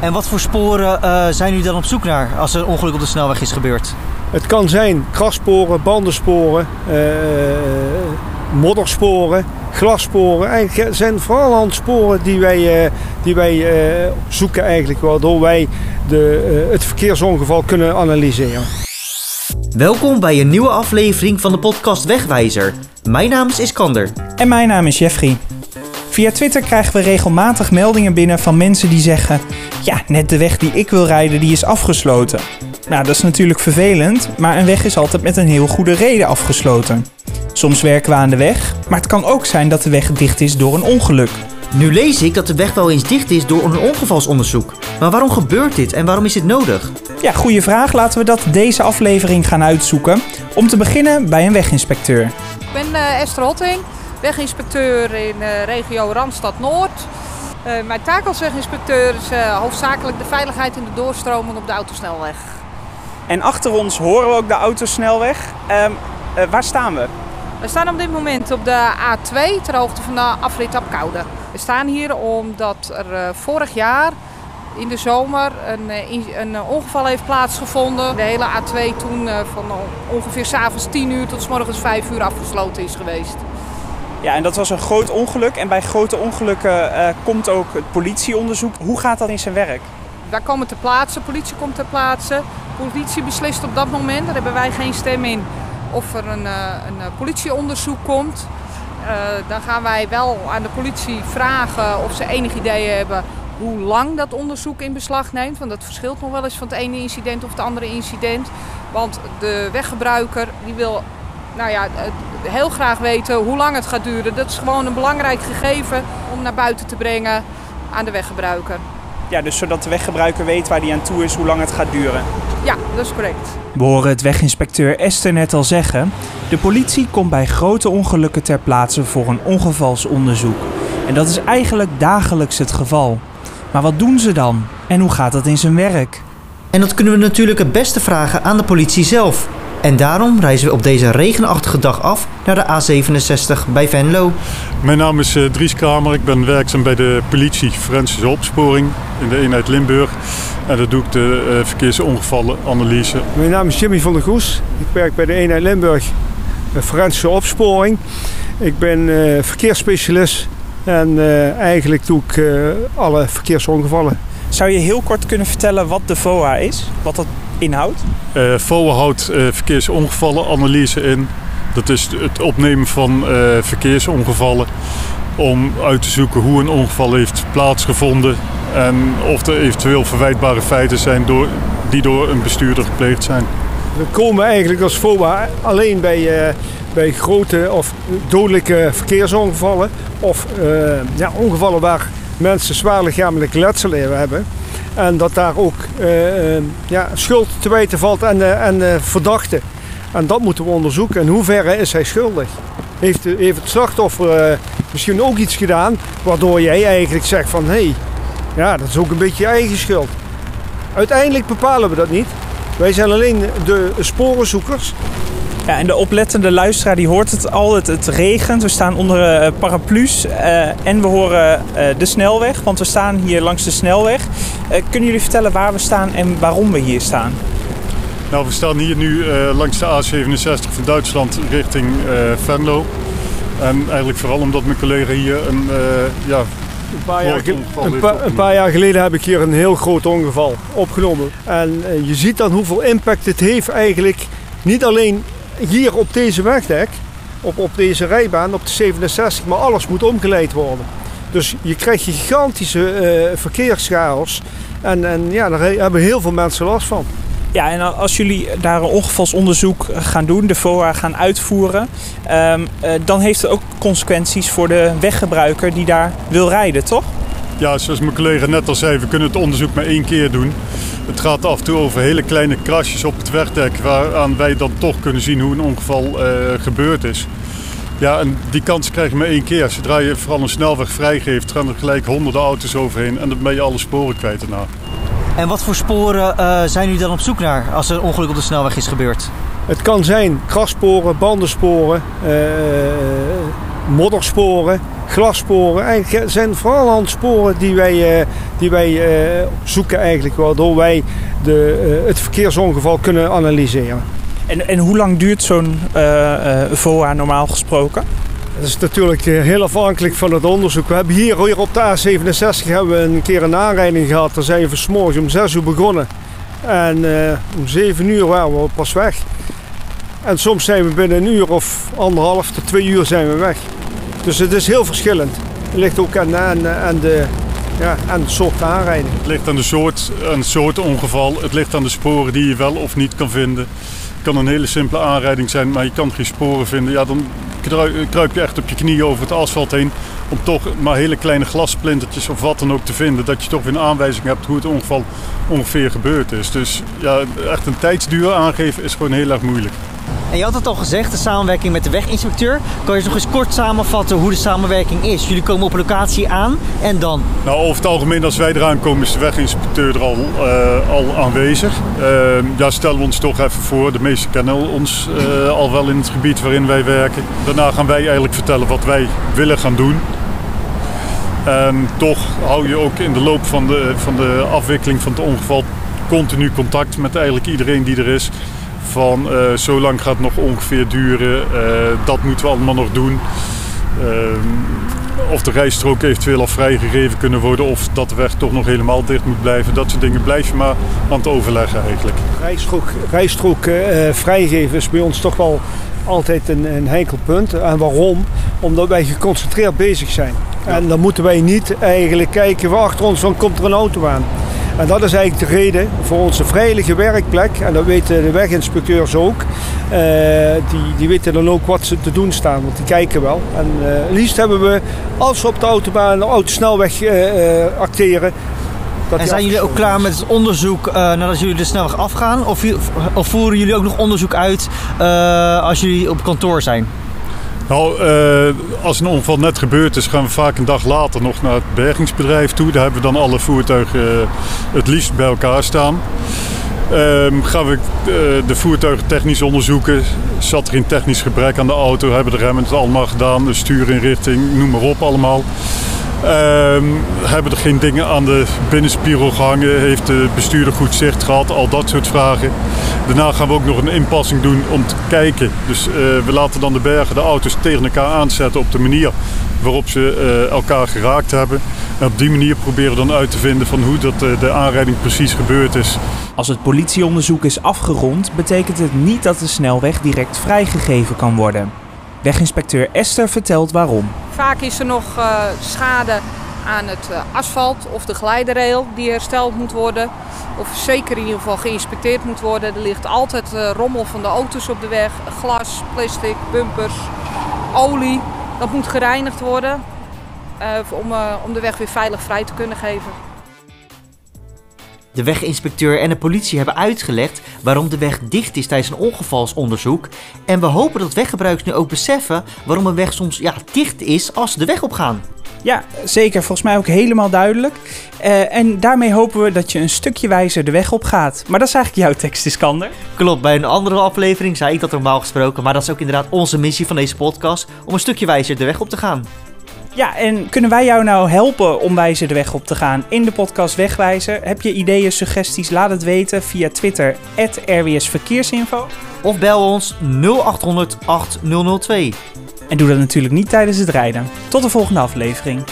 En wat voor sporen uh, zijn jullie dan op zoek naar als er een ongeluk op de snelweg is gebeurd? Het kan zijn krassporen, bandensporen, uh, moddersporen, glassporen. Eigenlijk zijn vooral handsporen die wij, uh, die wij uh, zoeken eigenlijk, waardoor wij de, het verkeersongeval kunnen analyseren. Welkom bij een nieuwe aflevering van de podcast Wegwijzer. Mijn naam is Iskander. En mijn naam is Jeffrey. Via Twitter krijgen we regelmatig meldingen binnen van mensen die zeggen: Ja, net de weg die ik wil rijden, die is afgesloten. Nou, dat is natuurlijk vervelend, maar een weg is altijd met een heel goede reden afgesloten. Soms werken we aan de weg, maar het kan ook zijn dat de weg dicht is door een ongeluk. Nu lees ik dat de weg wel eens dicht is door een ongevalsonderzoek. Maar waarom gebeurt dit en waarom is dit nodig? Ja, goede vraag. Laten we dat deze aflevering gaan uitzoeken. Om te beginnen bij een weginspecteur. Ik ben uh, Esther Hotting, weginspecteur in uh, regio Randstad Noord. Uh, mijn taak als weginspecteur is hoofdzakelijk de veiligheid in de doorstroming op de autosnelweg. En achter ons horen we ook de autosnelweg. Ehm, waar staan we? We staan op dit moment op de A2 ter hoogte van de afrit Apkoude. We staan hier omdat er vorig jaar in de zomer een, een ongeval heeft plaatsgevonden. De hele A2 toen van ongeveer s'avonds 10 uur tot s morgens 5 uur afgesloten is geweest. Ja, en dat was een groot ongeluk. En bij grote ongelukken uh, komt ook het politieonderzoek. Hoe gaat dat in zijn werk? Wij komen ter plaatse, politie komt ter plaatse. Politie beslist op dat moment, daar hebben wij geen stem in, of er een, een politieonderzoek komt. Dan gaan wij wel aan de politie vragen of ze enig idee hebben hoe lang dat onderzoek in beslag neemt. Want dat verschilt nog wel eens van het ene incident of het andere incident. Want de weggebruiker die wil nou ja, heel graag weten hoe lang het gaat duren. Dat is gewoon een belangrijk gegeven om naar buiten te brengen aan de weggebruiker. Ja, dus zodat de weggebruiker weet waar hij aan toe is, hoe lang het gaat duren. Ja, dat is correct. We horen het weginspecteur Esther net al zeggen. De politie komt bij grote ongelukken ter plaatse voor een ongevalsonderzoek. En dat is eigenlijk dagelijks het geval. Maar wat doen ze dan? En hoe gaat dat in zijn werk? En dat kunnen we natuurlijk het beste vragen aan de politie zelf. En daarom reizen we op deze regenachtige dag af naar de A67 bij Venlo. Mijn naam is uh, Dries Kramer. Ik ben werkzaam bij de politie forensische opsporing in de eenheid Limburg. En dat doe ik de uh, verkeersongevallenanalyse. Mijn naam is Jimmy van der Goes. Ik werk bij de eenheid Limburg uh, forensische opsporing. Ik ben verkeersspecialist en eigenlijk doe ik alle verkeersongevallen. Zou je heel kort kunnen vertellen wat de VOA is? Wat dat inhoudt? Uh, VOA houdt uh, verkeersongevallenanalyse in. Dat is het opnemen van uh, verkeersongevallen om uit te zoeken hoe een ongeval heeft plaatsgevonden en of er eventueel verwijtbare feiten zijn door, die door een bestuurder gepleegd zijn. We komen eigenlijk als FOA alleen bij, bij grote of dodelijke verkeersongevallen of ja, ongevallen waar mensen zwaar lichamelijke letsel hebben. En dat daar ook uh, ja, schuld te weten valt aan de, de verdachte. En dat moeten we onderzoeken. In hoeverre is hij schuldig? Heeft, heeft het slachtoffer uh, misschien ook iets gedaan waardoor jij eigenlijk zegt van hé, hey, ja, dat is ook een beetje je eigen schuld. Uiteindelijk bepalen we dat niet. Wij zijn alleen de sporenzoekers ja, en de oplettende luisteraar die hoort het al. Het, het regent. We staan onder uh, paraplu's. En we horen de snelweg. Want we staan hier langs de snelweg. Kunnen jullie vertellen waar we staan en waarom we hier staan? Nou, we staan hier nu langs de A67 van Duitsland richting Venlo. En eigenlijk vooral omdat mijn collega hier een ja, een paar, jaar, een, pa een paar, jaar geleden heb ik hier een heel groot ongeval opgenomen. En je ziet dan hoeveel impact het heeft eigenlijk. Niet alleen hier op deze wegdek, op, op deze rijbaan, op de 67, maar alles moet omgeleid worden. Dus je krijgt gigantische uh, verkeerschaos. En, en ja, daar hebben heel veel mensen last van. Ja, en als jullie daar een ongevalsonderzoek gaan doen, de VOA gaan uitvoeren, um, uh, dan heeft het ook consequenties voor de weggebruiker die daar wil rijden, toch? Ja, zoals mijn collega net al zei, we kunnen het onderzoek maar één keer doen. Het gaat af en toe over hele kleine krasjes op het wegdek, waaraan wij dan toch kunnen zien hoe een ongeval uh, gebeurd is. Ja, en die kans krijg je maar één keer. Zodra je vooral een snelweg vrijgeeft, gaan er gelijk honderden auto's overheen en dan ben je alle sporen kwijt daarna. En wat voor sporen uh, zijn jullie dan op zoek naar als er een ongeluk op de snelweg is gebeurd? Het kan zijn krassporen, bandensporen, uh, moddersporen, glassporen. Eigenlijk zijn vooral handsporen die wij, uh, die wij uh, zoeken eigenlijk, waardoor wij de, uh, het verkeersongeval kunnen analyseren. En, en hoe lang duurt zo'n VOA normaal gesproken? Dat is natuurlijk heel afhankelijk van het onderzoek. We hebben hier, hier op de A67 hebben we een keer een aanrijding gehad. Daar zijn we vanmorgen om 6 uur begonnen. En om 7 uur waren we pas weg. En soms zijn we binnen een uur of anderhalf tot twee uur zijn we weg. Dus het is heel verschillend. Het ligt ook aan, aan, aan, de, ja, aan de soort aanrijding. Het ligt aan de soort, aan de soort ongeval. Het ligt aan de sporen die je wel of niet kan vinden. Kan een hele simpele aanrijding zijn, maar je kan geen sporen vinden. Ja, dan kruip je echt op je knieën over het asfalt heen. Om toch maar hele kleine glassplintertjes of wat dan ook te vinden. Dat je toch weer een aanwijzing hebt hoe het ongeval ongeveer gebeurd is. Dus ja, echt een tijdsduur aangeven is gewoon heel erg moeilijk. Je had het al gezegd, de samenwerking met de weginspecteur. Kan je nog eens kort samenvatten hoe de samenwerking is? Jullie komen op locatie aan en dan? Nou, over het algemeen als wij eraan komen is de weginspecteur er al, uh, al aanwezig. Uh, ja, stellen we ons toch even voor. De meesten kennen ons uh, al wel in het gebied waarin wij werken. Daarna gaan wij eigenlijk vertellen wat wij willen gaan doen. En toch hou je ook in de loop van de, van de afwikkeling van het ongeval continu contact met eigenlijk iedereen die er is van uh, zo lang gaat het nog ongeveer duren, uh, dat moeten we allemaal nog doen. Uh, of de rijstrook eventueel al vrijgegeven kunnen worden of dat de weg toch nog helemaal dicht moet blijven. Dat soort dingen blijf je maar aan het overleggen eigenlijk. Rijstrook, rijstrook vrijgeven is bij ons toch wel altijd een, een heikel punt. En waarom? Omdat wij geconcentreerd bezig zijn. En dan moeten wij niet eigenlijk kijken waar achter ons van komt er een auto aan. En dat is eigenlijk de reden voor onze veilige werkplek. En dat weten de weginspecteurs ook. Uh, die, die weten dan ook wat ze te doen staan, want die kijken wel. En uh, liefst hebben we, als we op de autobaan, de autosnelweg uh, acteren, en zijn jullie ook klaar met het onderzoek uh, nadat jullie de snelweg afgaan? Of, of, voeren jullie ook nog onderzoek uit uh, als jullie op kantoor zijn? Nou, uh, als een ongeval net gebeurd is, gaan we vaak een dag later nog naar het bergingsbedrijf toe. Daar hebben we dan alle voertuigen het liefst bij elkaar staan. Gaan we uh, de voertuigen technisch onderzoeken. Zat er geen technisch gebrek aan de auto? Hebben de remmen het allemaal gedaan? De stuurinrichting, noem maar op allemaal. Um, hebben er geen dingen aan de binnenspiegel gehangen? Heeft de bestuurder goed zicht gehad? Al dat soort vragen. Daarna gaan we ook nog een inpassing doen om te kijken. Dus uh, we laten dan de bergen de auto's tegen elkaar aanzetten op de manier waarop ze uh, elkaar geraakt hebben. En op die manier proberen we dan uit te vinden van hoe dat, de aanrijding precies gebeurd is. Als het politieonderzoek is afgerond, betekent het niet dat de snelweg direct vrijgegeven kan worden. Weginspecteur Esther vertelt waarom. Vaak is er nog uh, schade aan het uh, asfalt of de glijderrail die hersteld moet worden. Of zeker in ieder geval geïnspecteerd moet worden. Er ligt altijd uh, rommel van de auto's op de weg. Glas, plastic, bumpers, olie. Dat moet gereinigd worden om, om de weg weer veilig vrij te kunnen geven. De weginspecteur en de politie hebben uitgelegd waarom de weg dicht is tijdens een ongevalsonderzoek. En we hopen dat weggebruikers nu ook beseffen waarom een weg soms ja, dicht is als ze de weg op gaan. Ja, zeker. Volgens mij ook helemaal duidelijk. Uh, en daarmee hopen we dat je een stukje wijzer de weg op gaat. Maar dat is eigenlijk jouw tekst, Iskander. Klopt, bij een andere aflevering zei ik dat normaal gesproken. Maar dat is ook inderdaad onze missie van deze podcast: om een stukje wijzer de weg op te gaan. Ja, en kunnen wij jou nou helpen om wijzer de weg op te gaan in de podcast Wegwijzer? Heb je ideeën, suggesties? Laat het weten via Twitter, @rwsverkeersinfo Of bel ons 0800 8002. En doe dat natuurlijk niet tijdens het rijden. Tot de volgende aflevering.